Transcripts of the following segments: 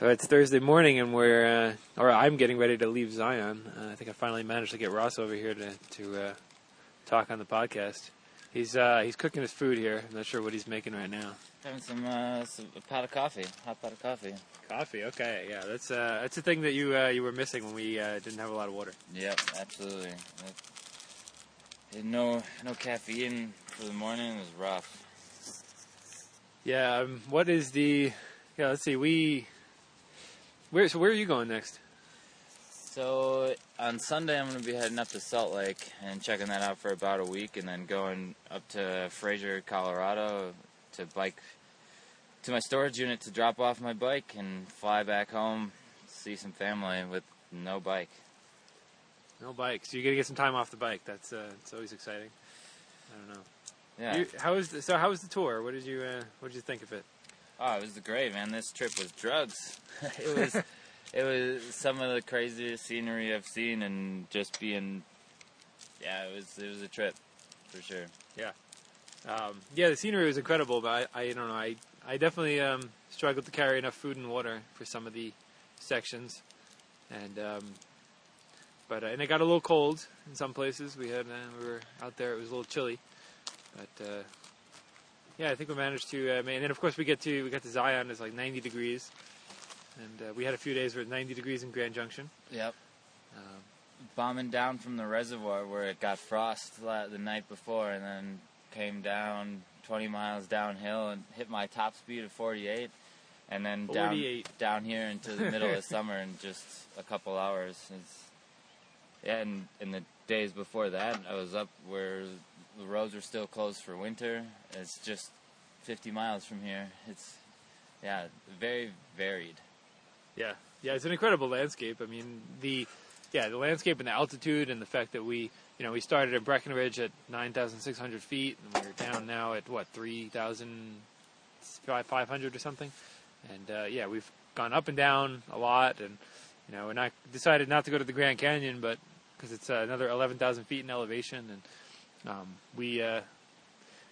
So it's Thursday morning, and we're, uh, or I'm getting ready to leave Zion. Uh, I think I finally managed to get Ross over here to to uh, talk on the podcast. He's uh, he's cooking his food here. I'm not sure what he's making right now. Having some, uh, some a pot of coffee, hot pot of coffee. Coffee. Okay, yeah, that's uh, that's the thing that you uh, you were missing when we uh, didn't have a lot of water. Yep, absolutely. No, no caffeine for the morning is rough. Yeah. Um, what is the? Yeah. Let's see. We. Where so where are you going next? So on Sunday, I'm going to be heading up to Salt Lake and checking that out for about a week, and then going up to Fraser, Colorado, to bike to my storage unit to drop off my bike and fly back home, see some family with no bike. No bike. So you're gonna get some time off the bike. That's uh, it's always exciting. I don't know. Yeah. You, how was the, so? How was the tour? What did you uh, What did you think of it? Oh, it was great, man. This trip was drugs. it was, it was some of the craziest scenery I've seen, and just being, yeah, it was, it was a trip, for sure. Yeah, um, yeah, the scenery was incredible, but I, I don't know. I I definitely um, struggled to carry enough food and water for some of the sections, and um, but uh, and it got a little cold in some places. We had uh, we were out there; it was a little chilly, but uh, yeah, I think we managed to. Uh, and then of course we get to we got to Zion. It's like 90 degrees, and uh, we had a few days where it's 90 degrees in Grand Junction. Yep. Um, Bombing down from the reservoir where it got frost la- the night before, and then came down 20 miles downhill and hit my top speed of 48, and then down 48. down here into the middle of summer in just a couple hours. It's, yeah, and in the days before that, I was up where the roads are still closed for winter. It's just 50 miles from here. It's yeah, very varied. Yeah, yeah, it's an incredible landscape. I mean, the yeah, the landscape and the altitude and the fact that we, you know, we started at Breckenridge at nine thousand six hundred feet, and we're down now at what three thousand five hundred or something. And uh, yeah, we've gone up and down a lot, and you know, and I decided not to go to the Grand Canyon, but because it's uh, another eleven thousand feet in elevation, and um, we, uh,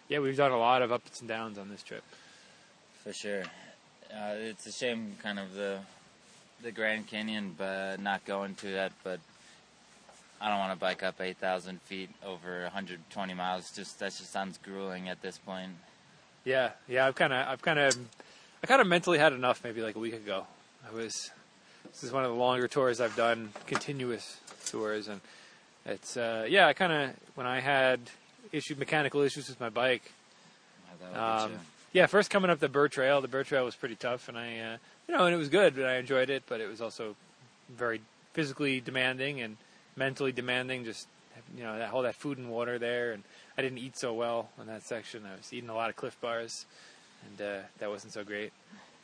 yeah, we've done a lot of ups and downs on this trip. For sure. Uh, it's a shame, kind of the the Grand Canyon, but not going to that. But I don't want to bike up 8,000 feet over 120 miles. Just that just sounds grueling at this point. Yeah, yeah. I've kind of, I've kind of, I kind of mentally had enough. Maybe like a week ago. I was. This is one of the longer tours I've done, continuous tours, and it's uh, yeah. I kind of when I had issued mechanical issues with my bike. How that would Um, yeah, first coming up the Burr Trail. The Burr Trail was pretty tough, and I, uh, you know, and it was good, but I enjoyed it. But it was also very physically demanding and mentally demanding. Just you know, that all that food and water there, and I didn't eat so well in that section. I was eating a lot of Clif Bars, and uh, that wasn't so great.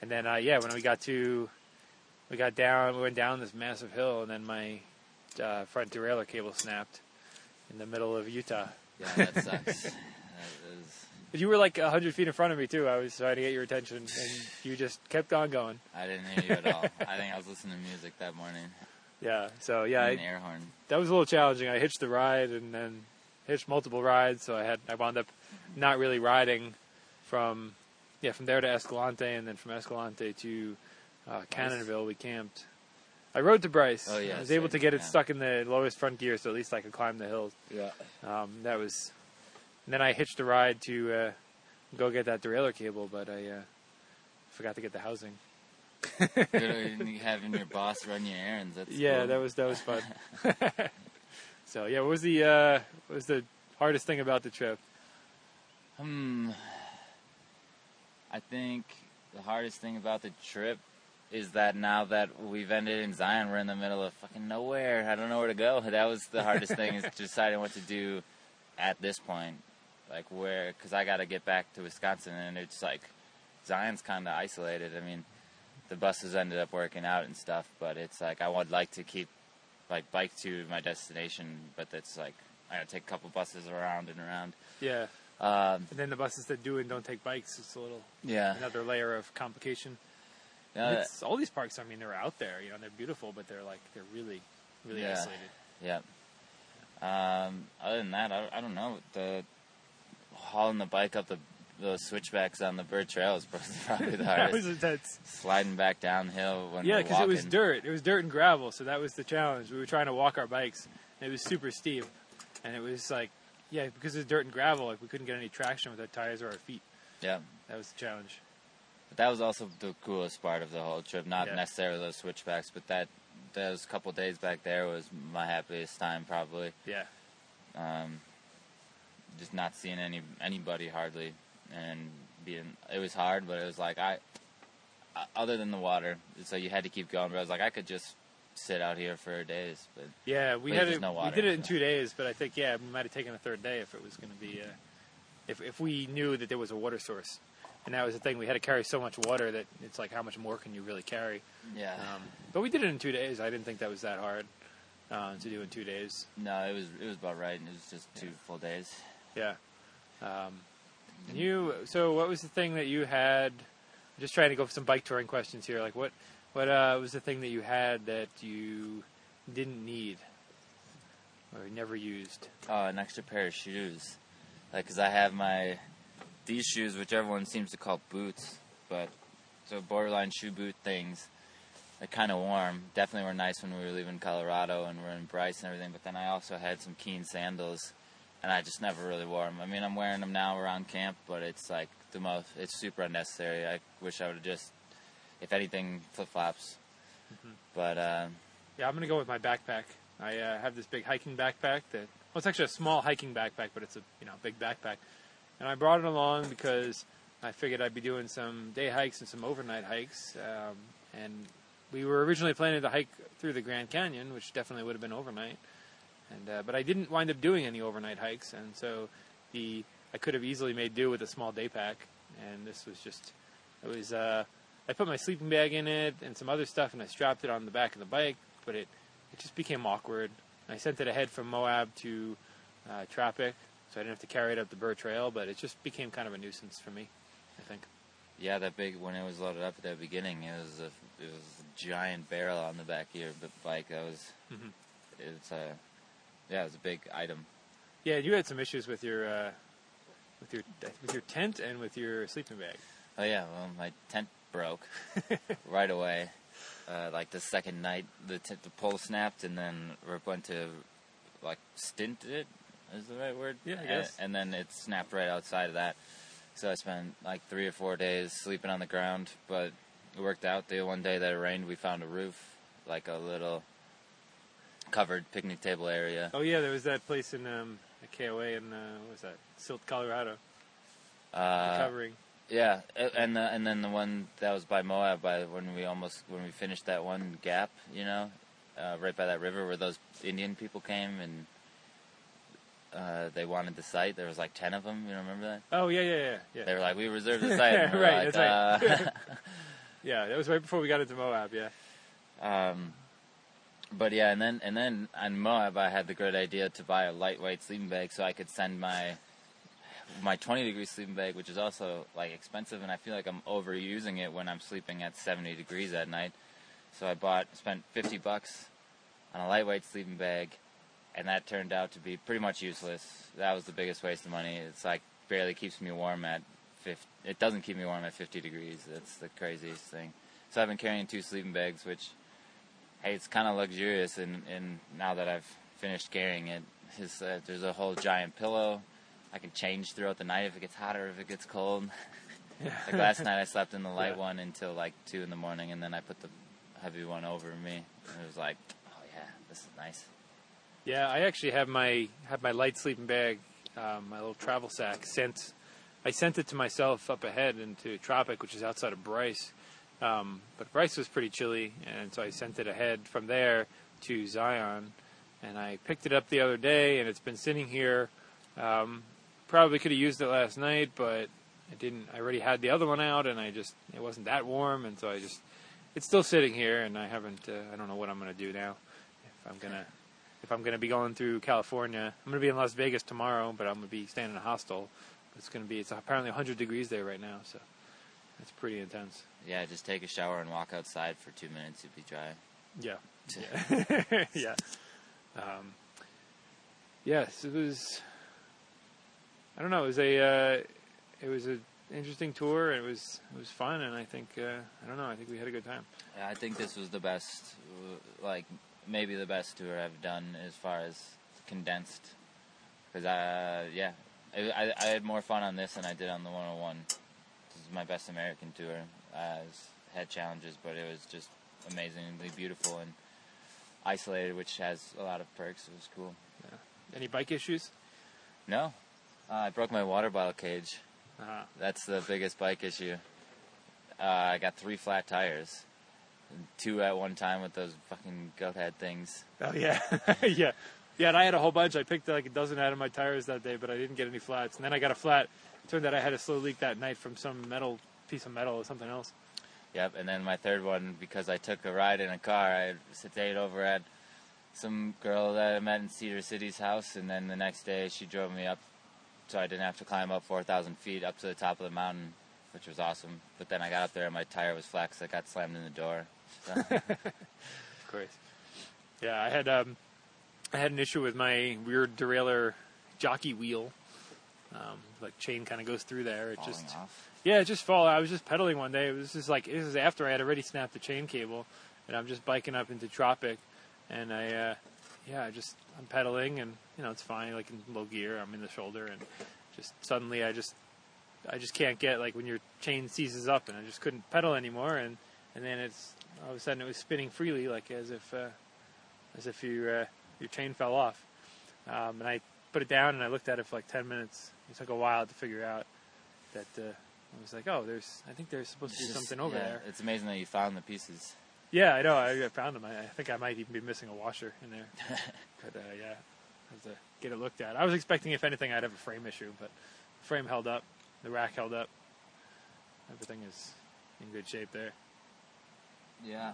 And then, uh, yeah, when we got to, we got down, we went down this massive hill, and then my uh, front derailleur cable snapped in the middle of Utah. Yeah, that sucks. that is, you were like hundred feet in front of me too. I was trying to get your attention, and you just kept on going. I didn't hear you at all. I think I was listening to music that morning. Yeah. So yeah, an I, air horn. that was a little challenging. I hitched the ride and then hitched multiple rides, so I had I wound up not really riding from yeah from there to Escalante, and then from Escalante to uh, Cannonville. We camped. I rode to Bryce. Oh, yeah, I was able to same, get it yeah. stuck in the lowest front gear, so at least I could climb the hills. Yeah. Um, that was. And then I hitched a ride to uh, go get that derailleur cable, but I uh, forgot to get the housing. Having your boss run your errands. That's Yeah, cool. that was that was fun. so yeah, what was the uh, what was the hardest thing about the trip? Hmm. I think the hardest thing about the trip is that now that we've ended in Zion, we're in the middle of fucking nowhere. I don't know where to go. That was the hardest thing is deciding what to do at this point. Like where, because I got to get back to Wisconsin, and it's like Zion's kind of isolated. I mean, the buses ended up working out and stuff, but it's like I would like to keep like bike to my destination, but that's like I gotta take a couple buses around and around. Yeah, Um, and then the buses that do and don't take bikes, it's a little yeah. another layer of complication. Yeah, all these parks, I mean, they're out there, you know, they're beautiful, but they're like they're really, really Yeah. isolated. Yeah. Um, other than that, I, I don't know. The hauling the bike up the those switchbacks on the Burr Trail is probably the hardest. that was intense. Sliding back downhill when Yeah, because it was dirt. It was dirt and gravel, so that was the challenge. We were trying to walk our bikes, and it was super steep, and it was like, yeah, because it's dirt and gravel, like we couldn't get any traction with our tires or our feet. Yeah, That was the challenge. But that was also the coolest part of the whole trip. Not Yeah. necessarily those switchbacks, but that those couple days back there was my happiest time probably. Yeah, um, just not seeing any anybody hardly, and being it was hard, but it was like I, other than the water, so you had to keep going. But I was like, I could just sit out here for days, but yeah. We had it. no we did it in so. two days, but I think yeah, we might have taken a third day if it was going to be, uh, if if we knew that there was a water source. And that was the thing. We had to carry so much water that it's like, how much more can you really carry? yeah, Um, but we did it in two days. I didn't think that was that hard uh, to do in two days. no, it was it was about right, and it was just two full days. Yeah. Um, and you. So, what was the thing that you had? I'm just trying to go for some bike touring questions here. Like, what what uh, was the thing that you had that you didn't need or never used? Oh, an extra pair of shoes, like because I have my these shoes, which everyone seems to call boots, but so borderline shoe boot things. They're kind of warm. Definitely were nice when we were leaving Colorado and we're in Bryce and everything. But then I also had some Keen sandals, and I just never really wore them. I mean, I'm wearing them now around camp, but it's like the most. It's super unnecessary. I wish I would have just, if anything, flip flops. But uh, Yeah, I'm gonna go with my backpack. I uh, have this big hiking backpack that well, it's actually a small hiking backpack, but it's a you know big backpack, and I brought it along because I figured I'd be doing some day hikes and some overnight hikes, um, and we were originally planning to hike through the Grand Canyon, which definitely would have been overnight, and uh, but I didn't wind up doing any overnight hikes, and so the I could have easily made do with a small day pack, and this was just it was. Uh, I put my sleeping bag in it and some other stuff, and I strapped it on the back of the bike, but it it just became awkward. I sent it ahead from Moab to uh, so I didn't have to carry it up the Burr Trail, but it just became kind of a nuisance for me. I think. yeah, that big when it was loaded up at the beginning, it was a it was a giant barrel on the back of your bike. That was Mhm. it's a yeah, it was a big item. Yeah, you had some issues with your uh, with your with your tent and with your sleeping bag. Oh yeah, well my tent broke right away. Uh, like the second night, the t- the pole snapped, and then we went to like stint it is the right word. Yeah, I guess. And, then it snapped right outside of that. So I spent like three or four days sleeping on the ground, but it worked out. The one day that it rained, we found a roof, like a little covered picnic table area. Oh yeah, there was that place in um, a KOA in uh, what was that Silt, Colorado, Uh, covering. Yeah, and the, and then the one that was by Moab, by when we almost when we finished that one gap, you know, uh, right by that river where those Indian people came and uh, they wanted the site. There was like ten of them. You remember that? Oh yeah, yeah, yeah, yeah. They were like, "We reserved the site." We Right, like, that's right. uh, Yeah, that was right before we got into Moab. Yeah. um, but yeah, and then and then on Moab, I had the great idea to buy a lightweight sleeping bag so I could send my my 20 degree sleeping bag, which is also like expensive, and I feel like I'm overusing it when I'm sleeping at 70 degrees at night. So I bought, spent 50 bucks on a lightweight sleeping bag, and that turned out to be pretty much useless. That was the biggest waste of money. It's like barely keeps me warm at 50. It doesn't keep me warm at 50 degrees. That's the craziest thing. So I've been carrying two sleeping bags, which hey, it's kind of luxurious. And, and now that I've finished carrying it, uh, there's a whole giant pillow. I can change throughout the night if it gets hot or if it gets cold. like last night, I slept in the light Yeah. one until like two in the morning, and then I put the heavy one over me. And it was like, oh yeah, this is nice. Yeah, I actually have my have my light sleeping bag, um, my little travel sack sent. I sent it to myself up ahead into Tropic, which is outside of Bryce. Um, but Bryce was pretty chilly, and so I sent it ahead from there to Zion. And I picked it up the other day, and it's been sitting here. Um, probably could have used it last night, but I didn't. I already had the other one out, and I just it wasn't that warm, and so I just it's still sitting here, and I haven't. Uh, I don't know what I'm going to do now. If I'm gonna if I'm going to be going through California. I'm going to be in Las Vegas tomorrow, but I'm going to be staying in a hostel. It's going to be it's apparently 100 degrees there right now, so it's pretty intense. Yeah, just take a shower and walk outside for two minutes. You'll be dry. Yeah, yeah, yeah. Um, yes, it was. I don't know. It was a uh, it was an interesting tour. It was it was fun, and I think uh, I don't know. I think we had a good time. Yeah, I think this was the best, like maybe the best tour I've done as far as condensed. Because uh, yeah, I, I, I had more fun on this than I did on the 101. This is my best American tour. Uh, it's had challenges, but it was just amazingly beautiful and isolated, which has a lot of perks. It was cool. Yeah. Any bike issues? No, uh, I broke my water bottle cage. Uh, That's the biggest bike issue. Uh, I got three flat tires, two at one time with those fucking goat head things. oh yeah, yeah, yeah. And I had a whole bunch. I picked like a dozen out of my tires that day, but I didn't get any flats. And then I got a flat. Turned out I had a slow leak that night from some metal piece of metal or something else. Yep, and then my third one because I took a ride in a car. I stayed over at some girl that I met in Cedar City's house, and then the next day she drove me up, so I didn't have to climb up 4,000 feet up to the top of the mountain, which was awesome. But then I got up there and my tire was flat 'cause I got slammed in the door. Of course. Yeah, I had um, I had an issue with my weird derailleur jockey wheel. Um, like chain kind of goes through there. It falling just off. yeah, it just fall. I was just pedaling one day. It was just like this is after I had already snapped the chain cable, and I'm just biking up into Tropic, and I uh, yeah, I just I'm pedaling and you know it's fine. Like in low gear, I'm in the shoulder, and just suddenly I just I just can't get like when your chain seizes up, and I just couldn't pedal anymore, and and then it's all of a sudden it was spinning freely, like as if uh, as if your uh, your chain fell off. Um, and I put it down and I looked at it for like ten minutes. It took a while to figure out that uh, I was like, oh, there's I think there's supposed to be It's just- something over yeah, there. It's amazing that you found the pieces. Yeah, I know. I, I found them. I, I think I might even be missing a washer in there. but uh, yeah, I have to get it looked at. I was expecting, if anything, I'd have a frame issue, but the frame held up, the rack held up. Everything is in good shape there. Yeah.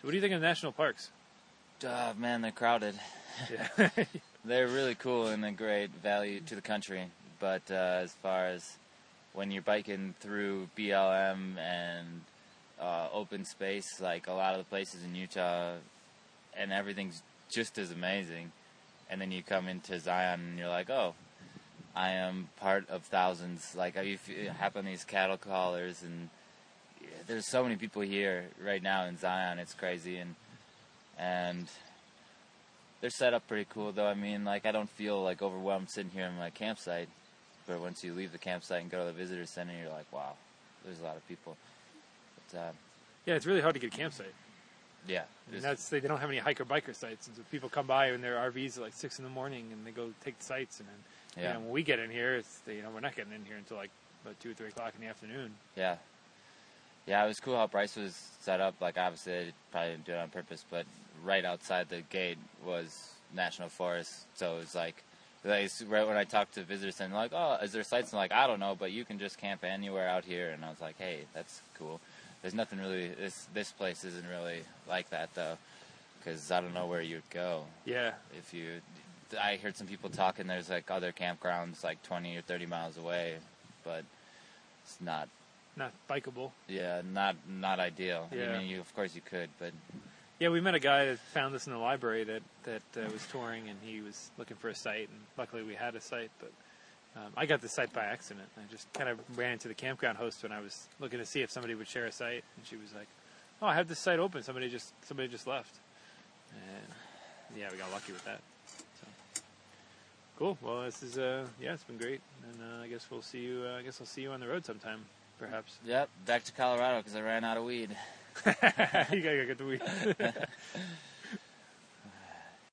So, what do you think of national parks? Oh, man, they're crowded. Yeah, They're really cool and a great value to the country. But uh, as far as when you're biking through BLM and uh, open space, like a lot of the places in Utah, and everything's just as amazing. And then you come into Zion and you're like, oh, I am part of thousands. Like you on these cattle callers, and there's so many people here right now in Zion. It's crazy, and and they're set up pretty cool though. I mean, like I don't feel like overwhelmed sitting here in my campsite, but once you leave the campsite and go to the visitor center, you're like, wow, there's a lot of people. But uh, yeah, it's really hard to get a campsite. yeah, And that's they, don't have any hiker biker sites, and so people come by in their RVs at like six in the morning, and they go take the sites, and then yeah, you know, when we get in here, it's you know we're not getting in here until like about two or three o'clock in the afternoon. yeah, yeah. It was cool how Bryce was set up. Like obviously, they probably didn't do it on purpose, but right outside the gate was national forest, so it was like. Like, right when I talked to visitors and like, oh, is there sites? And like, I don't know, but you can just camp anywhere out here. And I was like, hey, that's cool. There's nothing really. This this place isn't really like that though, because I don't know where you'd go Yeah, if you. I heard some people talking. There's like other campgrounds like 20 or 30 miles away, but it's not. Not bikeable. Yeah, not not ideal. Yeah. I mean, you of course you could, but Yeah, we met a guy that found this in the library that that uh, was touring, and he was looking for a site, and luckily we had a site. But um, I got the site by accident. I just kind of ran into the campground host when I was looking to see if somebody would share a site, and she was like, "Oh, I have this site open. Somebody just somebody just left." And yeah, we got lucky with that. So. Cool. Well, this is uh yeah, it's been great, and uh, I guess we'll see you. Uh, I guess I'll see you on the road sometime, perhaps. yep, back to Colorado because I ran out of weed. you gotta go get the weed.